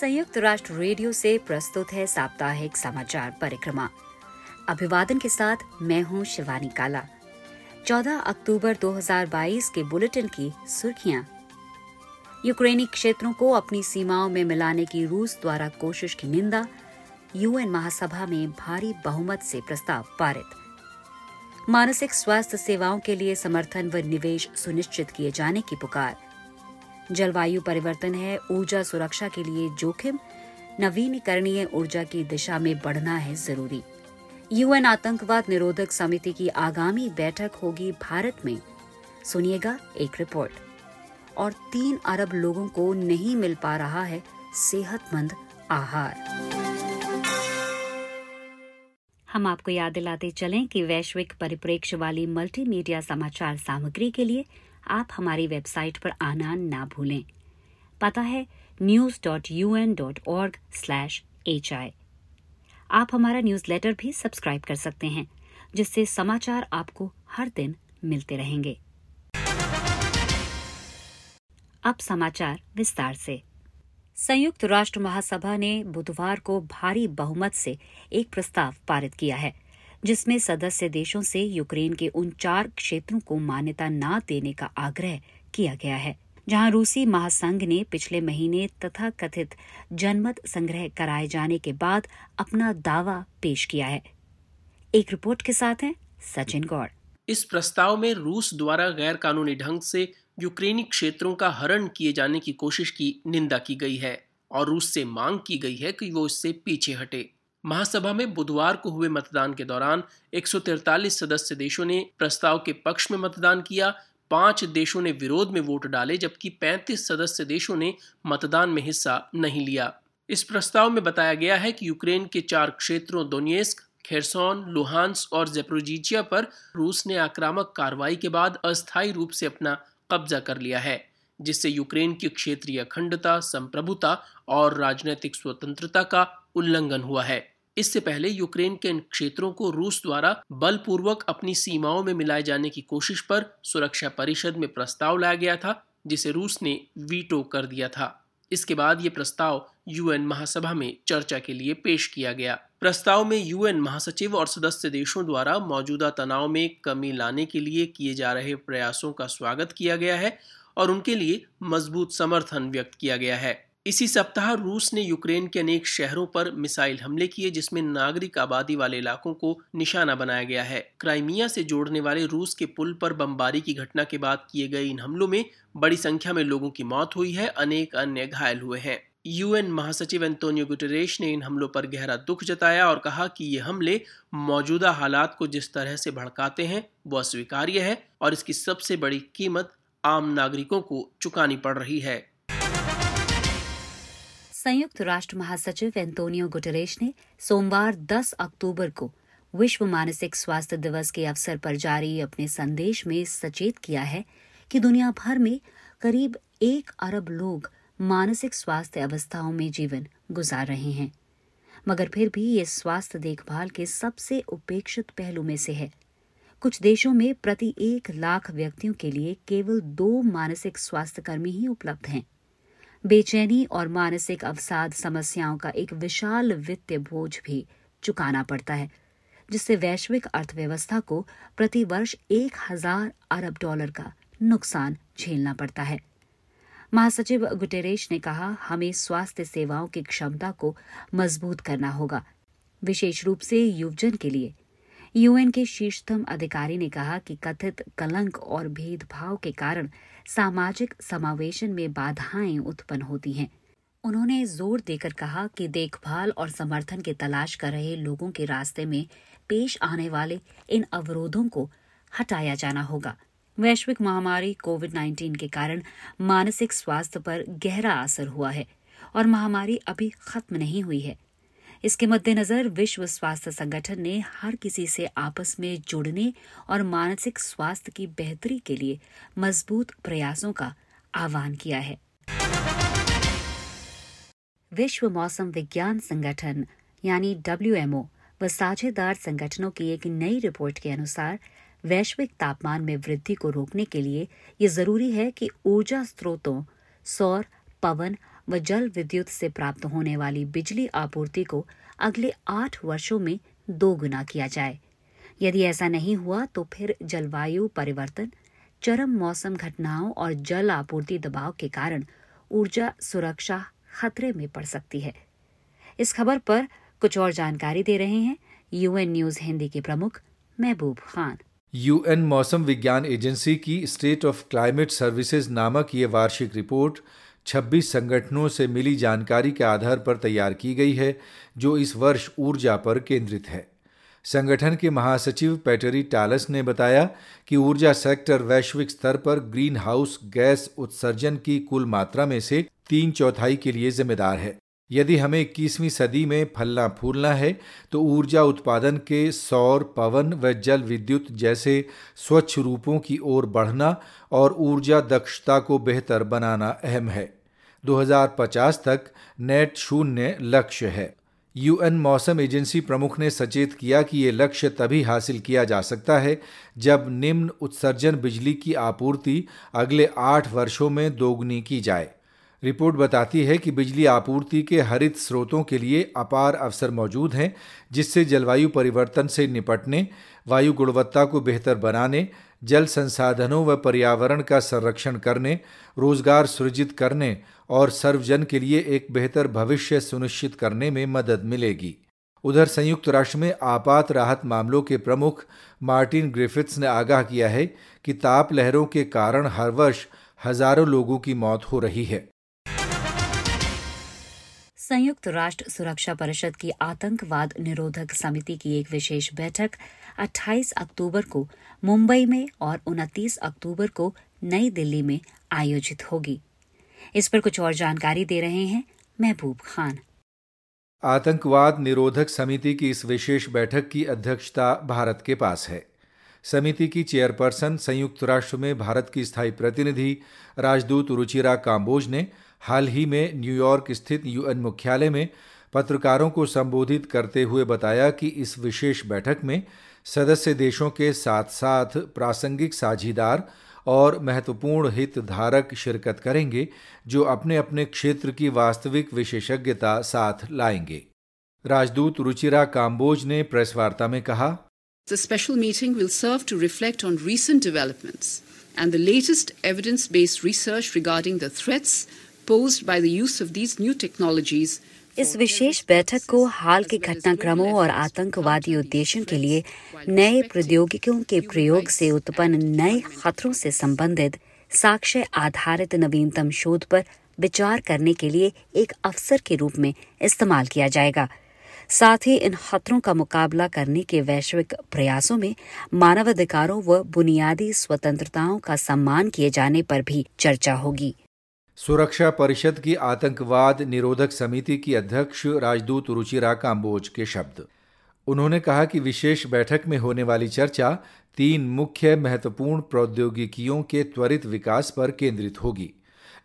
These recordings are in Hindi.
संयुक्त राष्ट्र रेडियो से प्रस्तुत है साप्ताहिक समाचार परिक्रमा। अभिवादन के साथ मैं हूँ शिवानी काला। 14 अक्टूबर 2022 के बुलेटिन की सुर्खियाँ। यूक्रेनी क्षेत्रों को अपनी सीमाओं में मिलाने की रूस द्वारा कोशिश की निंदा, यूएन महासभा में भारी बहुमत से प्रस्ताव पारित। मानसिक स्वास्थ्य सेवाओं के लिए समर्थन व निवेश सुनिश्चित किए जाने की पुकार। जलवायु परिवर्तन है, ऊर्जा सुरक्षा के लिए जोखिम, नवीनीकरणीय ऊर्जा की दिशा में बढ़ना है ज़रूरी। यूएन आतंकवाद निरोधक समिति की आगामी बैठक होगी भारत में। सुनिएगा एक रिपोर्ट। और तीन अरब लोगों को नहीं मिल पा रहा है सेहतमंद आहार। हम आपको याद दिलाते चलें कि वैश्विक परिप्रेक्ष्य वाली मल्टीमीडिया समाचार सामग्री के लिए आप हमारी वेबसाइट पर आना ना भूलें। पता है news dot U N dot org slash H I आप हमारा न्यूज़ लेटर भी सब्सक्राइब कर सकते हैं, जिससे समाचार आपको हर दिन मिलते रहेंगे। अब समाचार विस्तार से। संयुक्त राष्ट्र महासभा ने बुधवार को भारी बहुमत से एक प्रस्ताव पारित किया है। जिसमें सदस्य देशों से यूक्रेन के उन चार क्षेत्रों को मान्यता न देने का आग्रह किया गया है, जहाँ रूसी महासंघ ने पिछले महीने तथा कथित जनमत संग्रह कराए जाने के बाद अपना दावा पेश किया है। एक रिपोर्ट के साथ है सचिन गौड़। इस प्रस्ताव में रूस द्वारा गैर कानूनी ढंग से यूक्रेनी क्षेत्रों का हरण किए जाने की कोशिश की, निंदा की गई है और रूस से मांग की गई है कि वो इससे पीछे हटे। महासभा में बुधवार को हुए मतदान के दौरान 143 सदस्य देशों ने प्रस्ताव के पक्ष में मतदान किया। पाँच देशों ने विरोध में वोट डाले, जबकि 35 सदस्य देशों ने मतदान में हिस्सा नहीं लिया। इस प्रस्ताव में बताया गया है कि यूक्रेन के चार क्षेत्रों दोनियस्क, खेरसोन, लुहांस और जेप्रोजीजिया पर रूस ने आक्रामक कार्रवाई के बाद अस्थायी रूप से अपना कब्जा कर लिया है, जिससे यूक्रेन की क्षेत्रीय अखंडता, संप्रभुता और राजनीतिक स्वतंत्रता का उल्लंघन हुआ है। इससे पहले यूक्रेन के इन क्षेत्रों को रूस द्वारा बलपूर्वक अपनी सीमाओं में मिलाए जाने की कोशिश पर सुरक्षा परिषद में प्रस्ताव लाया गया था, जिसे रूस ने वीटो कर दिया था। इसके बाद ये प्रस्ताव यूएन महासभा में चर्चा के लिए पेश किया गया। प्रस्ताव में यूएन महासचिव और सदस्य देशों द्वारा मौजूदा तनाव में कमी लाने के लिए किए जा रहे प्रयासों का स्वागत किया गया है और उनके लिए मज़बूत समर्थन व्यक्त किया गया है। इसी सप्ताह रूस ने यूक्रेन के अनेक शहरों पर मिसाइल हमले किए, जिसमें नागरिक आबादी वाले इलाकों को निशाना बनाया गया है। क्राइमिया से जोड़ने वाले रूस के पुल पर बमबारी की घटना के बाद किए गए इन हमलों में बड़ी संख्या में लोगों की मौत हुई है, अनेक अन्य घायल हुए हैं। यूएन महासचिव एंटोनियो गुटरेश ने इन हमलों पर गहरा दुख जताया और कहा कि ये हमले मौजूदा हालात को जिस तरह से भड़काते हैं वो अस्वीकार्य है और इसकी सबसे बड़ी कीमत आम नागरिकों को चुकानी पड़ रही है। संयुक्त राष्ट्र महासचिव एंटोनियो गुटरेश ने सोमवार 10 अक्टूबर को विश्व मानसिक स्वास्थ्य दिवस के अवसर पर जारी अपने संदेश में सचेत किया है कि दुनिया भर में करीब एक अरब लोग मानसिक स्वास्थ्य अवस्थाओं में जीवन गुजार रहे हैं। मगर फिर भी ये स्वास्थ्य देखभाल के सबसे उपेक्षित पहलू में से है। कुछ देशों में प्रति एक लाख व्यक्तियों के लिए केवल दो मानसिक स्वास्थ्य कर्मी ही उपलब्ध हैं। बेचैनी और मानसिक अवसाद समस्याओं का एक विशाल वित्तीय बोझ भी चुकाना पड़ता है, जिससे वैश्विक अर्थव्यवस्था को प्रति वर्ष एक हज़ार अरब डॉलर का नुकसान झेलना पड़ता है। महासचिव गुटेरेश ने कहा, हमें स्वास्थ्य सेवाओं की क्षमता को मज़बूत करना होगा, विशेष रूप से युवजन के लिए। यूएन के शीर्षतम अधिकारी ने कहा कि कथित कलंक और भेदभाव के कारण सामाजिक समावेशन में बाधाएँ उत्पन्न होती हैं। उन्होंने ज़ोर देकर कहा कि देखभाल और समर्थन की तलाश कर रहे लोगों के रास्ते में पेश आने वाले इन अवरोधों को हटाया जाना होगा। वैश्विक महामारी कोविड 19 के कारण मानसिक स्वास्थ्य पर गहरा असर हुआ है और महामारी अभी खत्म नहीं हुई है। इसके मद्देनजर विश्व स्वास्थ्य संगठन ने हर किसी से आपस में जुड़ने और मानसिक स्वास्थ्य की बेहतरी के लिए मज़बूत प्रयासों का आह्वान किया है। विश्व मौसम विज्ञान संगठन, यानी डब्ल्यूएमओ व साझेदार संगठनों की एक नई रिपोर्ट के अनुसार वैश्विक तापमान में वृद्धि को रोकने के लिए ये ज़रूरी है कि ऊर्जा स्रोतों, सौर, पवन व जल विद्युत से प्राप्त होने वाली बिजली आपूर्ति को अगले आठ वर्षों में दो गुना किया जाए। यदि ऐसा नहीं हुआ तो फिर जलवायु परिवर्तन, चरम मौसम घटनाओं और जल आपूर्ति दबाव के कारण ऊर्जा सुरक्षा खतरे में पड़ सकती है। इस खबर पर कुछ और जानकारी दे रहे हैं यूएन न्यूज़ हिंदी के प्रमुख महबूब खान। यूएन मौसम विज्ञान एजेंसी की स्टेट ऑफ़ क्लाइमेट सर्विसेज़ नामक ये वार्षिक रिपोर्ट 26 संगठनों से मिली जानकारी के आधार पर तैयार की गई है, जो इस वर्ष ऊर्जा पर केंद्रित है। संगठन के महासचिव पैटरी टालस ने बताया कि ऊर्जा सेक्टर वैश्विक स्तर पर ग्रीन हाउस गैस उत्सर्जन की कुल मात्रा में से तीन चौथाई के लिए जिम्मेदार है। यदि हमें इक्कीसवीं सदी में फलना फूलना है तो ऊर्जा उत्पादन के सौर, पवन व जल विद्युत जैसे स्वच्छ रूपों की ओर बढ़ना और ऊर्जा दक्षता को बेहतर बनाना अहम है। 2050 तक नेट शून्य लक्ष्य है। यूएन मौसम एजेंसी प्रमुख ने सचेत किया कि ये लक्ष्य तभी हासिल किया जा सकता है जब निम्न उत्सर्जन बिजली की आपूर्ति अगले आठ वर्षों में दोगुनी की जाए। रिपोर्ट बताती है कि बिजली आपूर्ति के हरित स्रोतों के लिए अपार अवसर मौजूद हैं, जिससे जलवायु परिवर्तन से निपटने, वायु गुणवत्ता को बेहतर बनाने जल संसाधनों व पर्यावरण का संरक्षण करने, रोज़गार सृजित करने और सर्वजन के लिए एक बेहतर भविष्य सुनिश्चित करने में मदद मिलेगी। उधर संयुक्त राष्ट्र में आपात राहत मामलों के प्रमुख मार्टिन ग्रिफिथ्स ने आगाह किया है कि ताप लहरों के कारण हर वर्ष हज़ारों लोगों की मौत हो रही है। संयुक्त राष्ट्र सुरक्षा परिषद की आतंकवाद निरोधक समिति की एक विशेष बैठक 28 अक्टूबर को मुंबई में और 29 अक्टूबर को नई दिल्ली में आयोजित होगी। इस पर कुछ और जानकारी दे रहे हैं महबूब खान। आतंकवाद निरोधक समिति की इस विशेष बैठक की अध्यक्षता भारत के पास है। समिति की चेयरपर्सन संयुक्त राष्ट्र में भारत की स्थायी प्रतिनिधि राजदूत रुचिरा काम्बोज ने हाल ही में न्यूयॉर्क स्थित यूएन मुख्यालय में पत्रकारों को संबोधित करते हुए बताया कि इस विशेष बैठक में सदस्य देशों के साथ साथ प्रासंगिक साझीदार और महत्वपूर्ण हितधारक शिरकत करेंगे, जो अपने अपने क्षेत्र की वास्तविक विशेषज्ञता साथ लाएँगे। राजदूत रुचिरा काम्बोज ने प्रेस वार्ता में कहा, The special meeting will serve to reflect on recent developments and the latest evidence based research regarding the threats posed by the use of these new technologies इस विशेष बैठक को हाल के घटनाक्रमों और आतंकवादी उद्देश्यों के लिए नए प्रौद्योगिकियों के प्रयोग से उत्पन्न नए खतरों से संबंधित साक्ष्य आधारित नवीनतम शोध पर विचार करने के लिए एक अवसर के रूप में इस्तेमाल किया जाएगा। साथ ही इन खतरों का मुकाबला करने के वैश्विक प्रयासों में मानवाधिकारों व बुनियादी स्वतंत्रताओं का सम्मान किए जाने पर भी चर्चा होगी। सुरक्षा परिषद की आतंकवाद निरोधक समिति की अध्यक्ष राजदूत रुचिरा काम्बोज के शब्द। उन्होंने कहा कि विशेष बैठक में होने वाली चर्चा तीन मुख्य महत्वपूर्ण प्रौद्योगिकियों के त्वरित विकास पर केंद्रित होगी।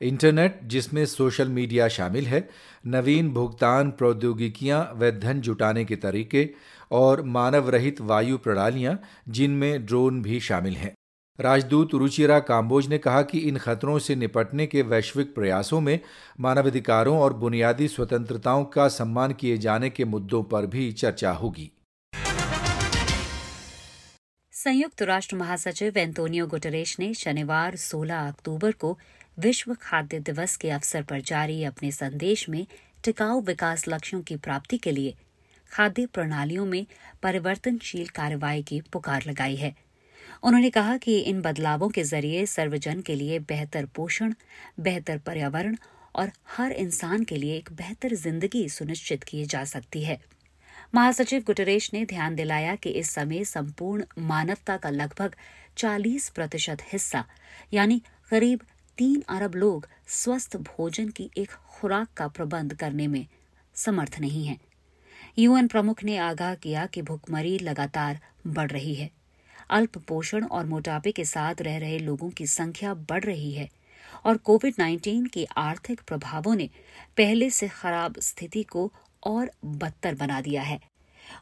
इंटरनेट, जिसमें सोशल मीडिया शामिल है, नवीन भुगतान प्रौद्योगिकियाँ व धन जुटाने के तरीके और मानव रहित वायु प्रणालियाँ, जिनमें ड्रोन भी शामिल हैं। राजदूत रुचिरा काम्बोज ने कहा कि इन खतरों से निपटने के वैश्विक प्रयासों में मानवाधिकारों और बुनियादी स्वतंत्रताओं का सम्मान किए जाने के मुद्दों पर भी चर्चा होगी। संयुक्त राष्ट्र महासचिव एंतोनियो गुटरेश ने शनिवार 16 अक्टूबर को विश्व खाद्य दिवस के अवसर पर जारी अपने संदेश में टिकाऊ विकास लक्ष्यों की प्राप्ति के लिए खाद्य प्रणालियों में परिवर्तनशील कार्रवाई की पुकार लगाई है। उन्होंने कहा कि इन बदलावों के ज़रिए सर्वजन के लिए बेहतर पोषण, बेहतर पर्यावरण और हर इंसान के लिए एक बेहतर ज़िंदगी सुनिश्चित की जा सकती है। महासचिव गुटरेश ने ध्यान दिलाया कि इस समय संपूर्ण मानवता का लगभग 40 प्रतिशत हिस्सा, यानी करीब तीन अरब लोग स्वस्थ भोजन की एक खुराक का प्रबंध करने में समर्थ नहीं है। यूएन प्रमुख ने आगाह किया कि भुखमरी लगातार बढ़ रही है। अल्प पोषण और मोटापे के साथ रह रहे लोगों की संख्या बढ़ रही है और कोविड 19 के आर्थिक प्रभावों ने पहले से खराब स्थिति को और बदतर बना दिया है।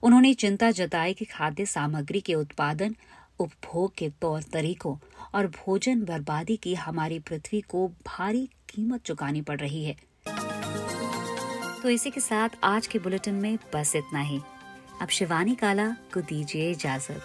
उन्होंने चिंता जताई कि खाद्य सामग्री के उत्पादन, उपभोग के तौर तरीकों और भोजन बर्बादी की हमारी पृथ्वी को भारी कीमत चुकानी पड़ रही है। तो इसी के साथ आज के बुलेटिन में बस इतना ही। अब शिवानी काला को दीजिए इजाज़त।